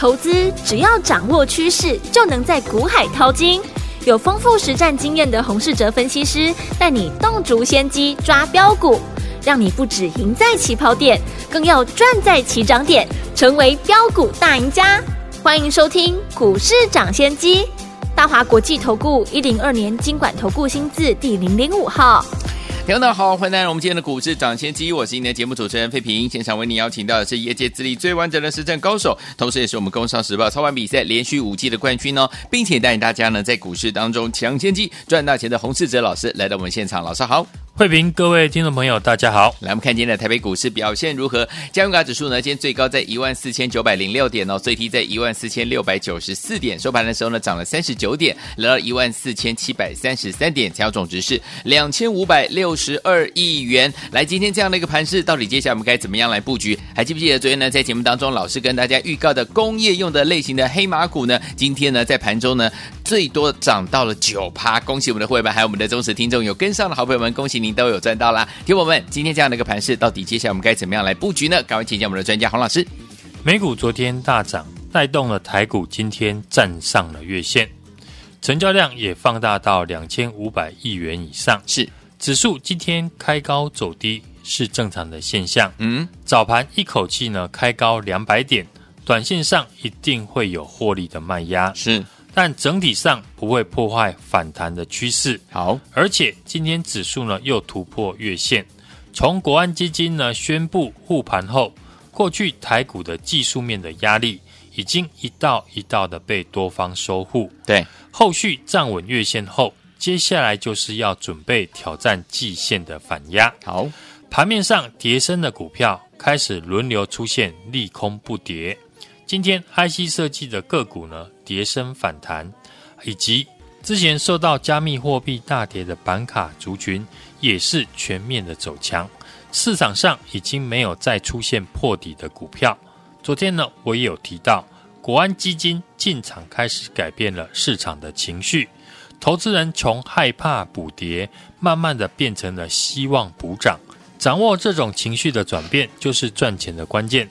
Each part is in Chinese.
投资只要掌握趋势，就能在股海淘金。有丰富实战经验的洪世哲分析师带你洞烛先机抓标股，让你不只赢在起跑点，更要赚在起涨点，成为标股大赢家。欢迎收听股市涨先机，大华国际投顾一零二年金管投顾新字第零零五号。听众好，欢迎来到我们今天的股市抢先机，我是今天的节目主持人费平。现场为你邀请到的是业界资历最完整的实战高手，同时也是我们工商时报操盘比赛连续五季的冠军哦，并且带领大家呢在股市当中抢先机赚大钱的洪世哲老师来到我们现场，老师好。慧平，各位听众朋友，大家好。来，我们看今天的台北股市表现如何？加权指数呢，今天最高在一万四千九百零六点哦，最低在一万四千六百九十四点，收盘的时候呢，涨了三十九点，来到一万四千七百三十三点，成交总值是两千五百六十二亿元。来，今天这样的一个盘势，到底接下来我们该怎么样来布局？还记不记得昨天呢，在节目当中，老师跟大家预告的工业用的类型的黑马股呢？今天呢，在盘中呢，最多涨到了九趴，恭喜我们的会员，还有我们的忠实听众有跟上的好朋友们，恭喜您都有赚到啦。听我们，今天这样的一个盘势，到底接下来我们该怎么样来布局呢？赶快请教我们的专家洪老师。美股昨天大涨，带动了台股今天站上了月线，成交量也放大到两千五百亿元以上。是，指数今天开高走低是正常的现象。嗯，早盘一口气呢开高两百点，短线上一定会有获利的卖压。是。但整体上不会破坏反弹的趋势。好，而且今天指数呢又突破月线。从国安基金呢宣布护盘后，过去台股的技术面的压力已经一道一道的被多方收护。对，后续站稳月线后，接下来就是要准备挑战季线的反压。好，盘面上跌升的股票开始轮流出现利空不跌。今天 IC 设计的个股呢，跌升反弹，以及之前受到加密货币大跌的板卡族群，也是全面的走强。市场上已经没有再出现破底的股票。昨天呢，我也有提到，国安基金进场开始改变了市场的情绪，投资人从害怕补跌，慢慢的变成了希望补涨。掌握这种情绪的转变，就是赚钱的关键。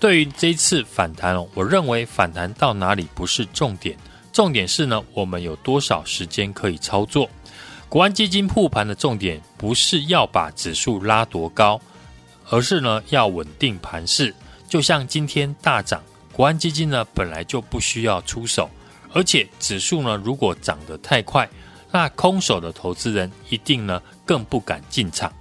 对于这一次反弹哦，我认为反弹到哪里不是重点，重点是呢，我们有多少时间可以操作。国安基金护盘的重点不是要把指数拉多高，而是呢要稳定盘势。就像今天大涨，国安基金呢本来就不需要出手，而且指数呢如果涨得太快，那空手的投资人一定呢更不敢进场。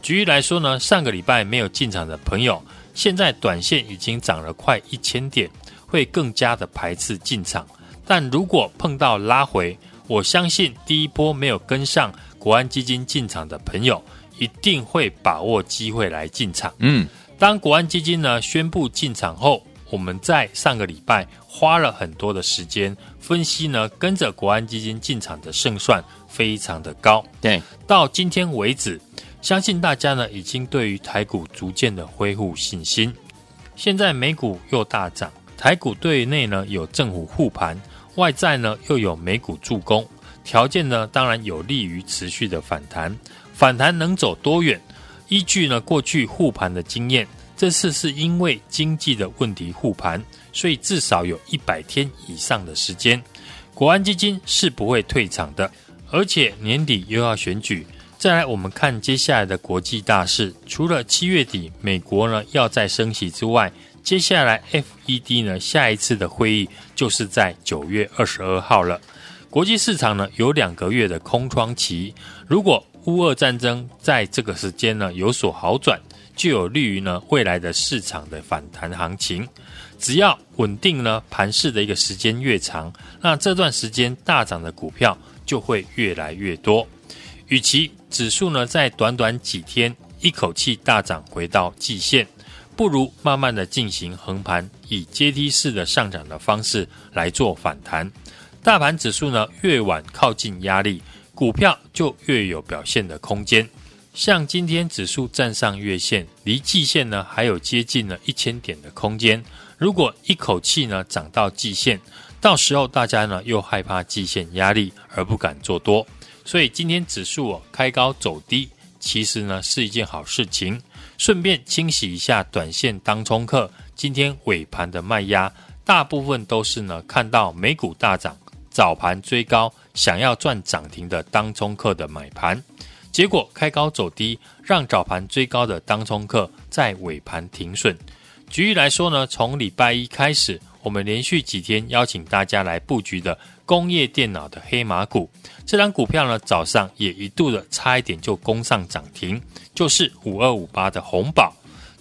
举例来说呢，上个礼拜没有进场的朋友。现在短线已经涨了快一千点，会更加的排斥进场。但如果碰到拉回，我相信第一波没有跟上国安基金进场的朋友，一定会把握机会来进场。嗯，当国安基金呢宣布进场后，我们在上个礼拜花了很多的时间分析呢，跟着国安基金进场的胜算非常的高。对，到今天为止。相信大家呢，已经对于台股逐渐的恢复信心。现在美股又大涨，台股对内呢有政府护盘，外在呢又有美股助攻，条件呢当然有利于持续的反弹。反弹能走多远？依据呢过去护盘的经验，这次是因为经济的问题护盘，所以至少有一百天以上的时间。国安基金是不会退场的，而且年底又要选举。再来，我们看接下来的国际大事。除了七月底美国呢要再升息之外，接下来 FED 呢下一次的会议就是在九月二十二号了。国际市场呢有两个月的空窗期，如果乌俄战争在这个时间呢有所好转，就有利于呢未来的市场的反弹行情。只要稳定呢盘势的一个时间越长，那这段时间大涨的股票就会越来越多。与其指数呢在短短几天一口气大涨回到季线，不如慢慢的进行横盘，以阶梯式的上涨的方式来做反弹。大盘指数呢越晚靠近压力，股票就越有表现的空间。像今天指数站上月线，离季线呢还有接近了一千点的空间。如果一口气呢涨到季线，到时候大家呢又害怕季线压力而不敢做多。所以今天指数哦开高走低，其实呢是一件好事情，顺便清洗一下短线当冲客今天尾盘的卖压，大部分都是呢看到美股大涨，早盘追高，想要赚涨停的当冲客的买盘，结果开高走低，让早盘追高的当冲客在尾盘停损。举例来说呢，从礼拜一开始，我们连续几天邀请大家来布局的工业电脑的黑马股，这张股票呢早上也一度的差一点就攻上涨停，就是五二五八的红宝。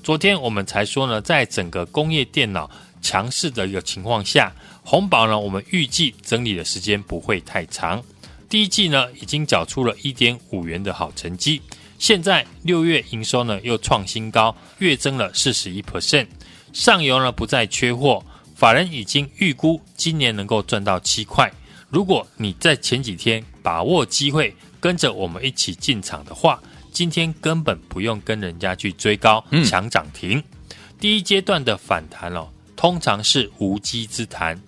昨天我们才说呢，在整个工业电脑强势的一个情况下，红宝呢，我们预计整理的时间不会太长。第一季呢已经缴出了一点五元的好成绩，现在六月营收呢又创新高，月增了四十一 percent，上游呢不再缺货。法人已经预估今年能够赚到七块。如果你在前几天把握机会，跟着我们一起进场的话，今天根本不用跟人家去追高抢涨停。第一阶段的反弹哦，通常是无稽之谈，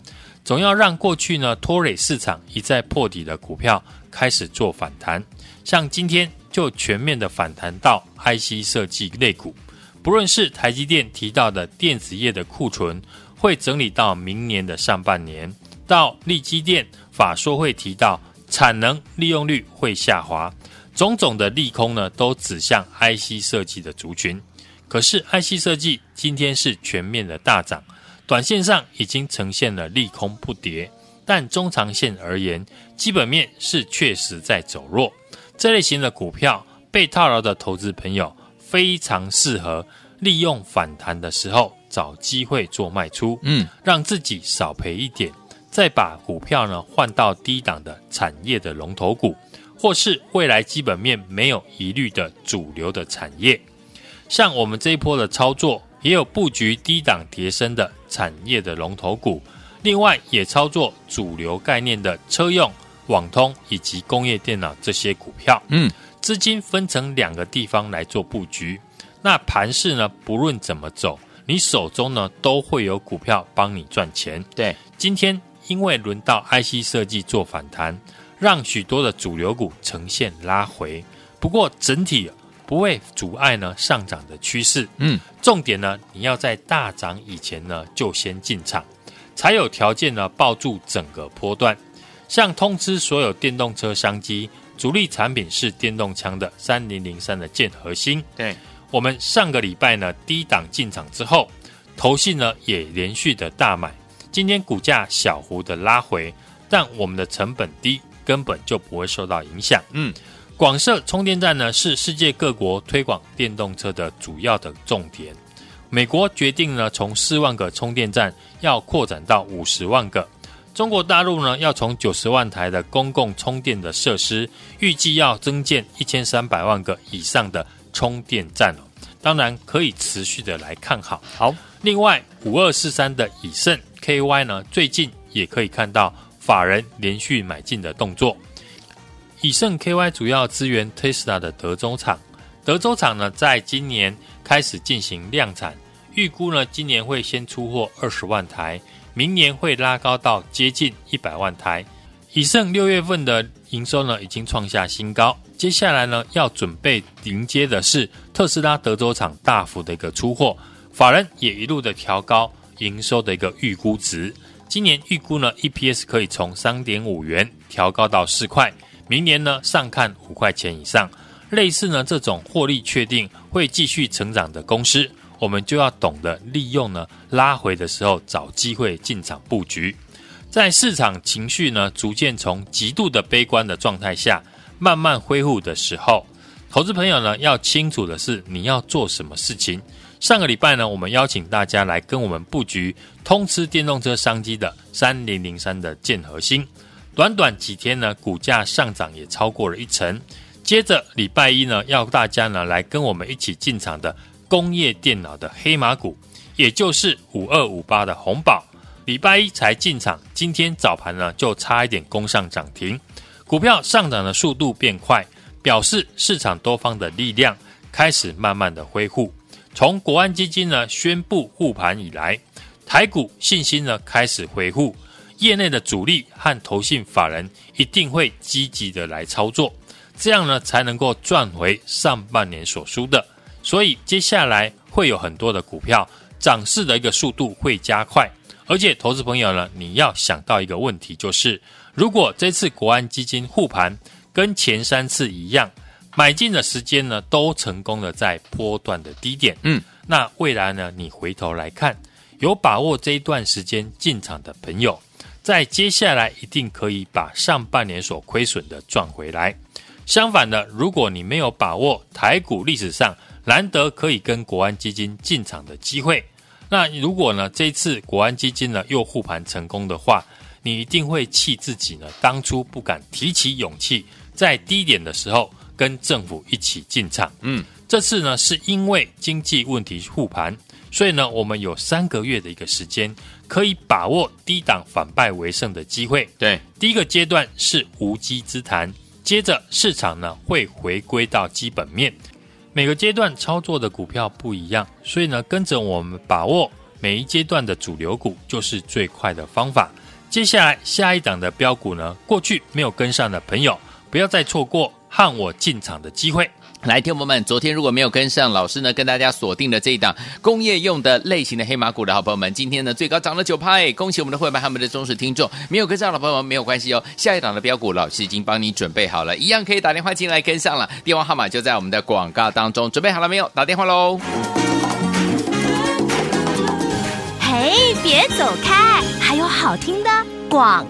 总要让过去呢拖累市场一再破底的股票开始做反弹。像今天就全面的反弹到 IC 设计类股，不论是台积电提到的电子业的库存。会整理到明年的上半年，到利基电法说会提到产能利用率会下滑，种种的利空呢都指向 IC 设计的族群。可是 IC 设计今天是全面的大涨，短线上已经呈现了利空不跌，但中长线而言，基本面是确实在走弱。这类型的股票被套牢的投资朋友非常适合利用反弹的时候。找机会做卖出，嗯，让自己少赔一点，再把股票呢换到低档的产业的龙头股，或是未来基本面没有疑虑的主流的产业。像我们这一波的操作，也有布局低档叠升的产业的龙头股，另外也操作主流概念的车用、网通以及工业电脑这些股票。嗯，资金分成两个地方来做布局。那盘势呢，不论怎么走。你手中呢都会有股票帮你赚钱。对，今天因为轮到 IC 设计做反弹，让许多的主流股呈现拉回。不过整体不会阻碍呢上涨的趋势。嗯，重点呢你要在大涨以前呢就先进场，才有条件呢抱住整个波段。像通知所有电动车商机，主力产品是电动枪的三零零三的建核心。对。我们上个礼拜呢低档进场之后，投信呢也连续的大买。今天股价小幅的拉回，但我们的成本低，根本就不会受到影响。嗯，广设充电站呢是世界各国推广电动车的主要的重点。美国决定呢从四万个充电站要扩展到五十万个。中国大陆呢要从九十万台的公共充电的设施，预计要增建一千三百万个以上的。充电站哦，当然可以持续的来看好。好，另外五二四三的以盛 KY 呢，最近也可以看到法人连续买进的动作。以盛 KY 主要支援 Tesla 的德州厂，德州厂呢在今年开始进行量产，预估呢今年会先出货二十万台，明年会拉高到接近一百万台。以盛六月份的营收呢已经创下新高。接下来呢，要准备迎接的是特斯拉德州厂大幅的一个出货，法人也一路的调高营收的一个预估值。今年预估呢，EPS 可以从三点五元调高到四块，明年呢上看五块钱以上。类似呢这种获利确定会继续成长的公司，我们就要懂得利用呢拉回的时候找机会进场布局。在市场情绪呢逐渐从极度的悲观的状态下。慢慢恢复的时候，投资朋友呢要清楚的是你要做什么事情。上个礼拜呢，我们邀请大家来跟我们布局通吃电动车商机的三零零三的建核心，短短几天呢，股价上涨也超过了一成。接着礼拜一呢，要大家呢来跟我们一起进场的工业电脑的黑马股，也就是五二五八的红宝，礼拜一才进场，今天早盘呢就差一点攻上涨停。股票上涨的速度变快，表示市场多方的力量开始慢慢的恢复。从国安基金呢宣布护盘以来，台股信心呢开始恢复，业内的主力和投信法人一定会积极的来操作，这样呢才能够赚回上半年所输的。所以接下来会有很多的股票涨势的一个速度会加快，而且，投资朋友呢，你要想到一个问题，就是如果这次国安基金护盘跟前三次一样，买进的时间呢都成功的在波段的低点，嗯，那未来呢，你回头来看，有把握这一段时间进场的朋友，在接下来一定可以把上半年所亏损的赚回来。相反的，如果你没有把握台股历史上难得可以跟国安基金进场的机会，那如果呢，这一次国安基金呢又护盘成功的话，你一定会气自己呢当初不敢提起勇气，在低点的时候跟政府一起进场。嗯，这次呢是因为经济问题护盘，所以呢我们有三个月的一个时间可以把握低档反败为胜的机会。对，第一个阶段是无稽之谈，接着市场呢会回归到基本面。每个阶段操作的股票不一样，所以呢，跟着我们把握每一阶段的主流股就是最快的方法。接下来下一档的标股呢，过去没有跟上的朋友，不要再错过和我进场的机会。来，听友们，昨天如果没有跟上老师呢，跟大家锁定的这一档工业用的类型的黑马股的好朋友们，今天呢最高涨了九趴，哎，恭喜我们的会员和我们的忠实听众。没有跟上的朋友们没有关系哦，下一档的标股老师已经帮你准备好了，一样可以打电话进来跟上了，电话号码就在我们的广告当中，准备好了没有？打电话喽！嘿，别走开，还有好听的广。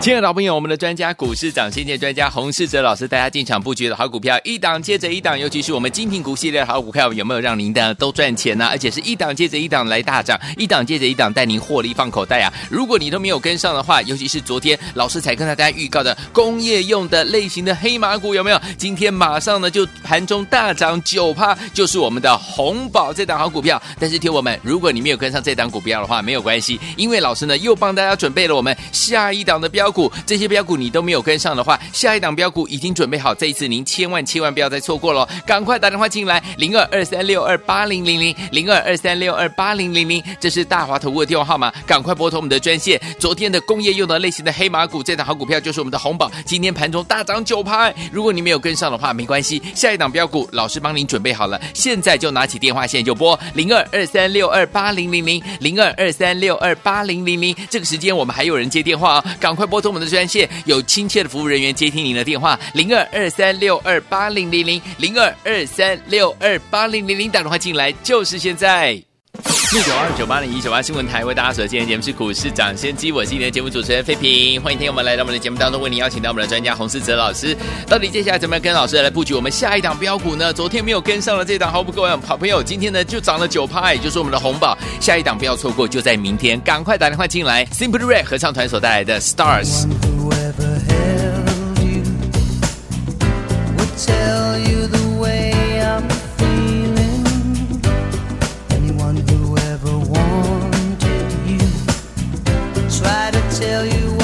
亲爱的老朋友，我们的专家股市涨先见专家洪世哲老师大家进场布局的好股票，一档接着一档，尤其是我们精品股系列的好股票，有没有让您的都赚钱呢？而且是一档接着一档来大涨，一档接着一档带您获利放口袋啊！如果你都没有跟上的话，尤其是昨天老师才跟大家预告的工业用的类型的黑马股，有没有？今天马上呢就盘中大涨九趴，就是我们的红宝这档好股票。但是听我们，如果你没有跟上这档股票的话，没有关系，因为老师呢又帮大家准备了我们下一档的。标股这些标股你都没有跟上的话，下一档标股已经准备好，这一次您千万千万不要再错过了，赶快打电话进来，零二二三六二八零零零零二二三六二八零零零，这是大华投顾的电话号码，赶快拨通我们的专线。昨天的工业用的类型的黑马股，这档好股票就是我们的红宝，今天盘中大涨九趴，如果你没有跟上的话，没关系，下一档标股老师帮您准备好了，现在就拿起电话线就拨零二二三六二八零零零零二二三六二八零零零，这个时间我们还有人接电话哦，赶快。拨通我们的专线，有亲切的服务人员接听您的电话，零二二三六二八零零零零二二三六二八零零零，打电话进来就是现在。六九二九八零一九八新闻台为大家所见的节目是股市涨先机，我是今天的节目主持人费平，欢迎听友们来到我们的节目当中，为您邀请到我们的专家洪世哲老师。到底接下来怎么样跟老师来布局我们下一档标股呢？昨天没有跟上了这档好不够，好朋友，今天呢就涨了九趴，也就是我们的红宝，下一档不要错过，就在明天，赶快打电话进来。Simple Red 合唱团所带来的 Stars。欢迎继续回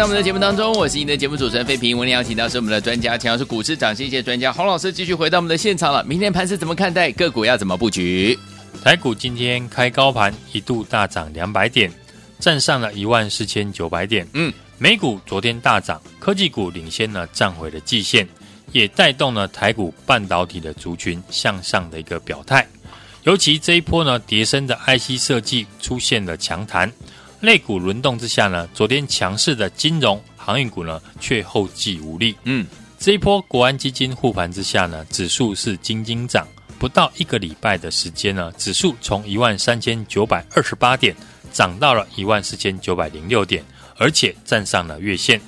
到我们的节目当中，我是您的节目主持人费平。我们邀请到是我们的专家，强是股市涨谢谢专家洪老师，继续回到我们的现场了。明天盘是怎么看待？个股要怎么布局？台股今天开高盘，一度大涨两百点，站上了一万四千九百点。嗯，美股昨天大涨，科技股领先呢，站回了季线，也带动了台股半导体的族群向上的一个表态。尤其这一波呢，叠升的 IC 设计出现了强弹。类股轮动之下呢，昨天强势的金融、航运股呢却后继无力。嗯，这一波国安基金护盘之下呢，指数是惊惊涨，不到一个礼拜的时间呢，指数从一万三千九百二十八点涨到了一万四千九百零六点，而且站上了月线，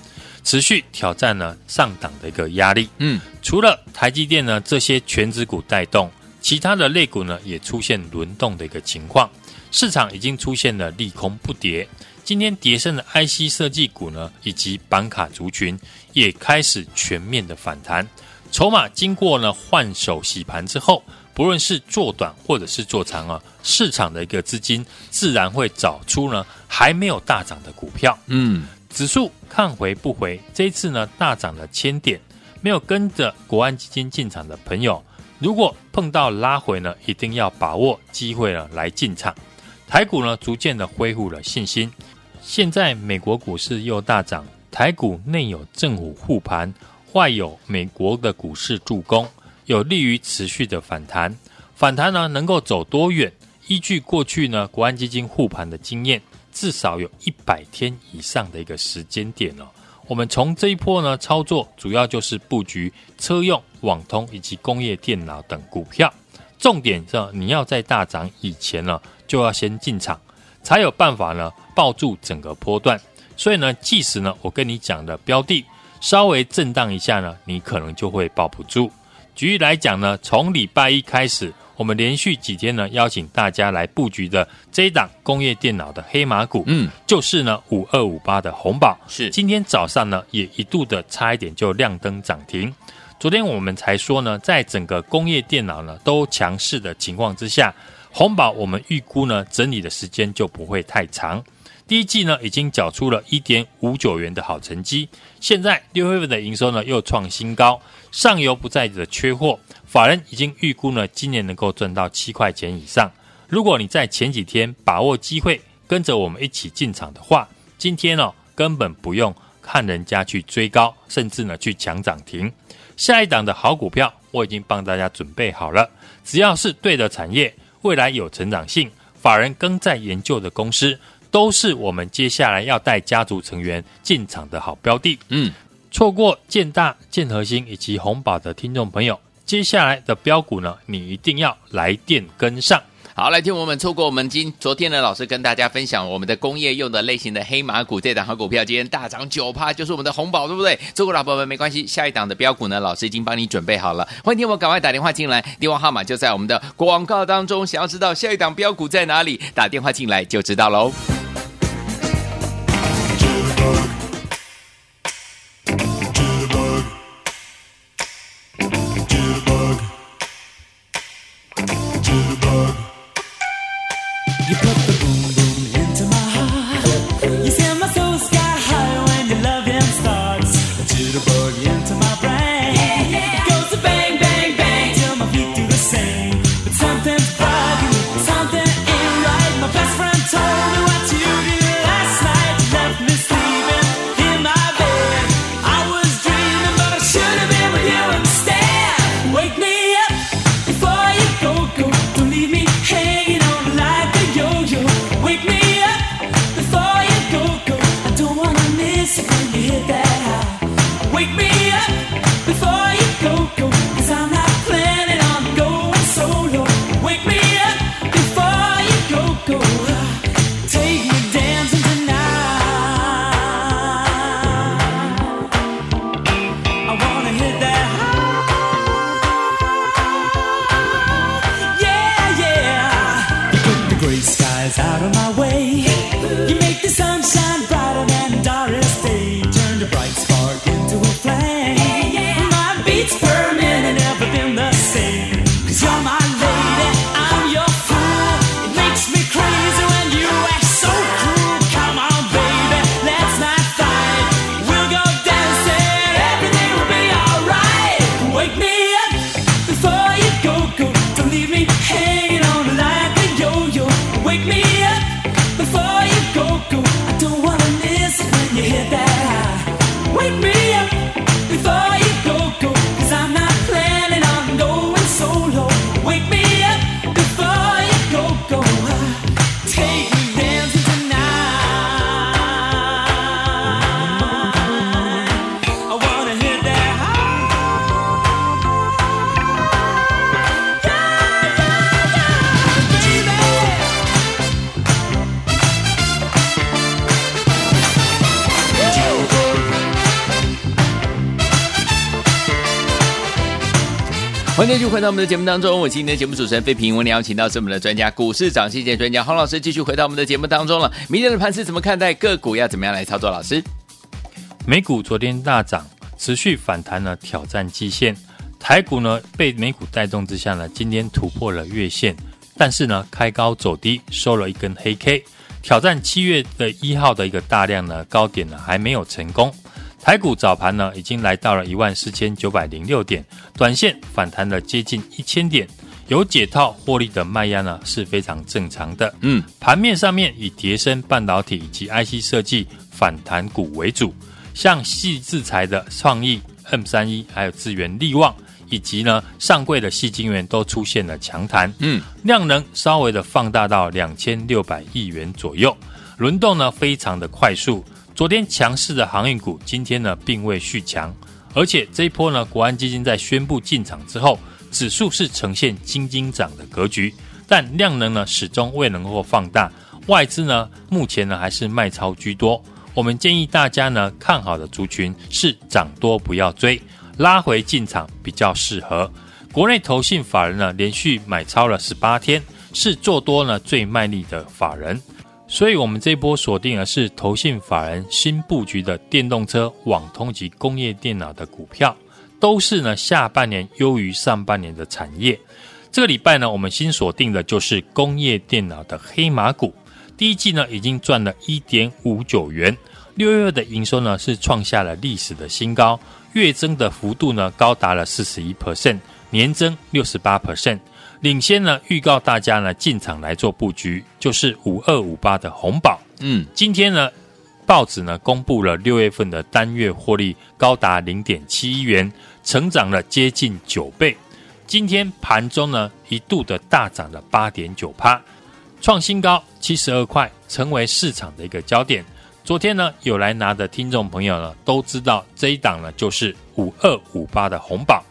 持续挑战呢上档的一个压力。嗯，除了台积电呢这些全指股带动，其他的类股呢也出现轮动的一个情况。市场已经出现了利空不跌，今天跌升的 IC 设计股呢，以及板卡族群也开始全面的反弹。筹码经过呢换手洗盘之后，不论是做短或者是做长啊，市场的一个资金自然会找出呢还没有大涨的股票。嗯，指数看回不回，这一次呢大涨了千点，没有跟着国安基金进场的朋友，如果碰到拉回呢，一定要把握机会了来进场。台股呢，逐渐的恢复了信心。现在美国股市又大涨，台股内有政府护盘，外有美国的股市助攻，有利于持续的反弹。反弹呢，能够走多远？依据过去呢，国安基金护盘的经验，至少有一百天以上的一个时间点了。我们从这一波呢操作，主要就是布局车用、网通以及工业电脑等股票。重点是你要在大涨以前呢，就要先进场，才有办法呢抱住整个波段。所以呢，即使呢我跟你讲的标的稍微震荡一下呢，你可能就会抱不住。举例来讲呢，从礼拜一开始，我们连续几天呢邀请大家来布局的这一档工业电脑的黑马股，嗯，就是呢五二五八的红宝，是今天早上呢也一度的差一点就亮灯涨停。昨天我们才说呢，在整个工业电脑呢都强势的情况之下，红宝我们预估呢整理的时间就不会太长。第一季呢已经缴出了一点五九元的好成绩，现在六月份的营收呢又创新高，上游不再的缺货，法人已经预估呢今年能够赚到七块钱以上。如果你在前几天把握机会，跟着我们一起进场的话，今天呢根本不用看人家去追高，甚至呢去抢涨停。下一档的好股票，我已经帮大家准备好了。只要是对的产业，未来有成长性，法人更在研究的公司，都是我们接下来要带家族成员进场的好标的。嗯，错过建大、建核心以及红宝的听众朋友，接下来的标股呢，你一定要来电跟上。好，来听我们错过我们今昨天呢老师跟大家分享我们的工业用的类型的黑马股这档好股票，今天大涨九趴，就是我们的红宝，对不对？错过老朋友们没关系，下一档的标股呢，老师已经帮你准备好了。欢迎听我赶快打电话进来，电话号码就在我们的广告当中。想要知道下一档标股在哪里，打电话进来就知道喽。this, you can that high. Wake me up. 继续回到我们的节目当中，我今天的节目主持人费平，我们邀请到是我们的专家股市涨跌专家洪老师，继续回到我们的节目当中了。明天的盘是怎么看待？个股要怎么样来操作？老师，美股昨天大涨，持续反弹呢，挑战季线。台股呢被美股带动之下呢，今天突破了月线，但是呢开高走低，收了一根黑 K，挑战七月的一号的一个大量呢高点呢还没有成功。台股早盘呢，已经来到了一万四千九百零六点，短线反弹了接近一千点，有解套获利的卖压呢是非常正常的。嗯，盘面上面以叠升半导体以及 IC 设计反弹股为主，像矽智财的创意 M 三一，还有资源力旺，以及呢上柜的矽晶圆都出现了强弹。嗯，量能稍微的放大到两千六百亿元左右，轮动呢非常的快速。昨天强势的航运股，今天呢并未续强，而且这一波呢，国安基金在宣布进场之后，指数是呈现金金涨的格局，但量能呢始终未能够放大，外资呢目前呢还是卖超居多。我们建议大家呢看好的族群是涨多不要追，拉回进场比较适合。国内投信法人呢连续买超了十八天，是做多呢最卖力的法人。所以，我们这一波锁定的是投信法人新布局的电动车、网通及工业电脑的股票，都是呢下半年优于上半年的产业。这个礼拜呢，我们新锁定的就是工业电脑的黑马股。第一季呢，已经赚了一点五九元，六月的营收呢是创下了历史的新高，月增的幅度呢高达了四十一 percent，年增六十八 percent。领先呢，预告大家呢进场来做布局，就是五二五八的红宝。嗯，今天呢，报纸呢公布了六月份的单月获利高达零点七亿元，成长了接近九倍。今天盘中呢一度的大涨了八点九趴，创新高七十二块，成为市场的一个焦点。昨天呢有来拿的听众朋友呢都知道这一档呢就是五二五八的红宝。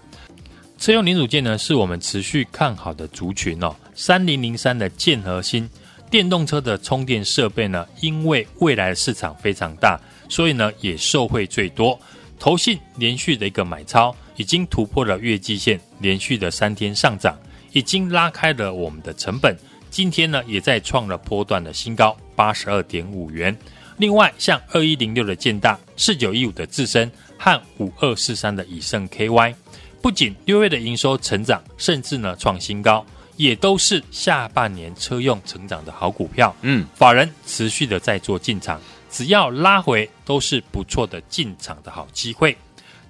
车用零组件呢，是我们持续看好的族群哦。三零零三的建和兴电动车的充电设备呢，因为未来的市场非常大，所以呢也受惠最多。投信连续的一个买超，已经突破了月季线，连续的三天上涨，已经拉开了我们的成本。今天呢，也在创了波段的新高，八十二点五元。另外，像二一零六的建大、四九一五的智伸和五二四三的以盛 KY。不仅六月的营收成长，甚至呢创新高，也都是下半年车用成长的好股票。嗯，法人持续的在做进场，只要拉回都是不错的进场的好机会。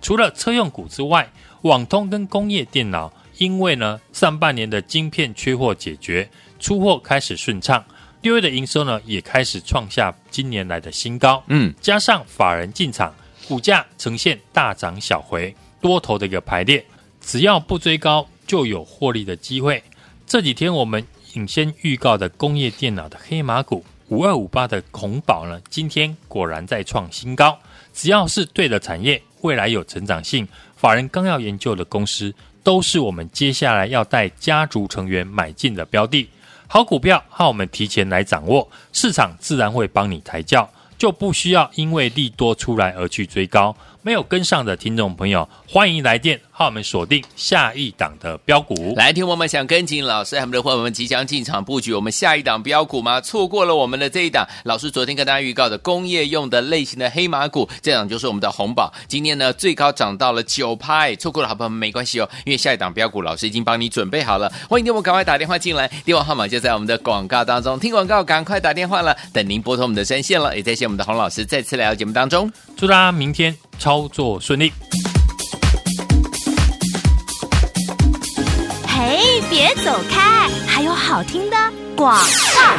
除了车用股之外，网通跟工业电脑，因为呢上半年的晶片缺货解决，出货开始顺畅，六月的营收呢也开始创下今年来的新高。嗯，加上法人进场，股价呈现大涨小回。多头的一个排列，只要不追高，就有获利的机会。这几天我们领先预告的工业电脑的黑马股五二五八的恐宝呢，今天果然在创新高。只要是对的产业，未来有成长性，法人刚要研究的公司，都是我们接下来要带家族成员买进的标的。好股票，和我们提前来掌握，市场自然会帮你抬轿，就不需要因为利多出来而去追高。没有跟上的听众朋友，欢迎来电，和我们锁定下一档的标股。来听我们想跟紧老师，我们的伙伴们即将进场布局我们下一档标股吗？错过了我们的这一档，老师昨天跟大家预告的工业用的类型的黑马股，这档就是我们的红宝。今天呢，最高涨到了九拍，错过了好朋友们没关系哦，因为下一档标股老师已经帮你准备好了。欢迎听我赶快打电话进来，电话号码就在我们的广告当中。听广告赶快打电话了，等您拨通我们的专线了。也谢谢我们的洪老师再次来到节目当中，祝大家明天。操作顺利。嘿，别走开，还有好听的。广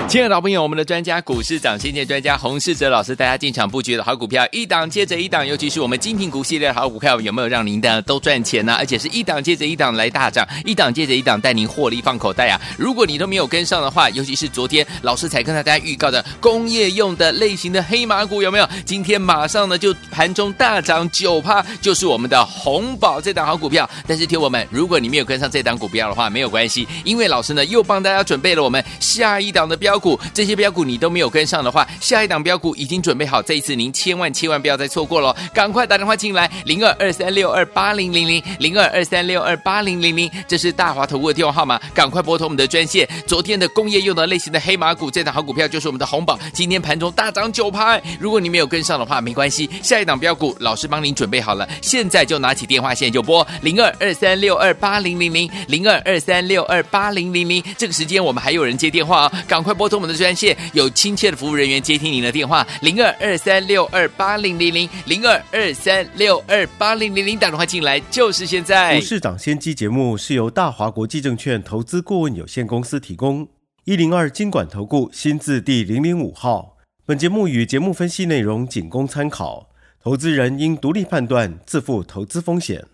亲爱的老朋友，我们的专家股市长先见专家洪世哲老师大家进场布局的好股票，一档接着一档，尤其是我们精品股系列的好股票，有没有让您的都赚钱呢？而且是一档接着一档来大涨，一档接着一档带您获利放口袋啊！如果你都没有跟上的话，尤其是昨天老师才跟大家预告的工业用的类型的黑马股，有没有？今天马上呢就盘中大涨九趴，就是我们的红宝这档好股票。但是听我们，如果你没有跟上这档股票的话，没有关系，因为老师呢又帮大家准备了我们。下一档的标股，这些标股你都没有跟上的话，下一档标股已经准备好，这一次您千万千万不要再错过了，赶快打电话进来，零二二三六二八零零零零二二三六二八零零零，这是大华投顾的电话号码，赶快拨通我们的专线。昨天的工业用的类型的黑马股，这档好股票就是我们的红宝，今天盘中大涨九趴，如果你没有跟上的话，没关系，下一档标股老师帮您准备好了，现在就拿起电话线就拨零二二三六二八零零零零二二三六二八零零零，这个时间我们还有人接电话啊、赶快拨通我们的专线，有亲切的服务人员接听您的电话，零二二三六二八零零零零二二三六二八零零零，打电话进来就是现在。股市涨先机节目是由大华国际证券投资顾问有限公司提供，一零二经管投顾新字第零零五号。本节目与节目分析内容仅供参考，投资人应独立判断，自负投资风险。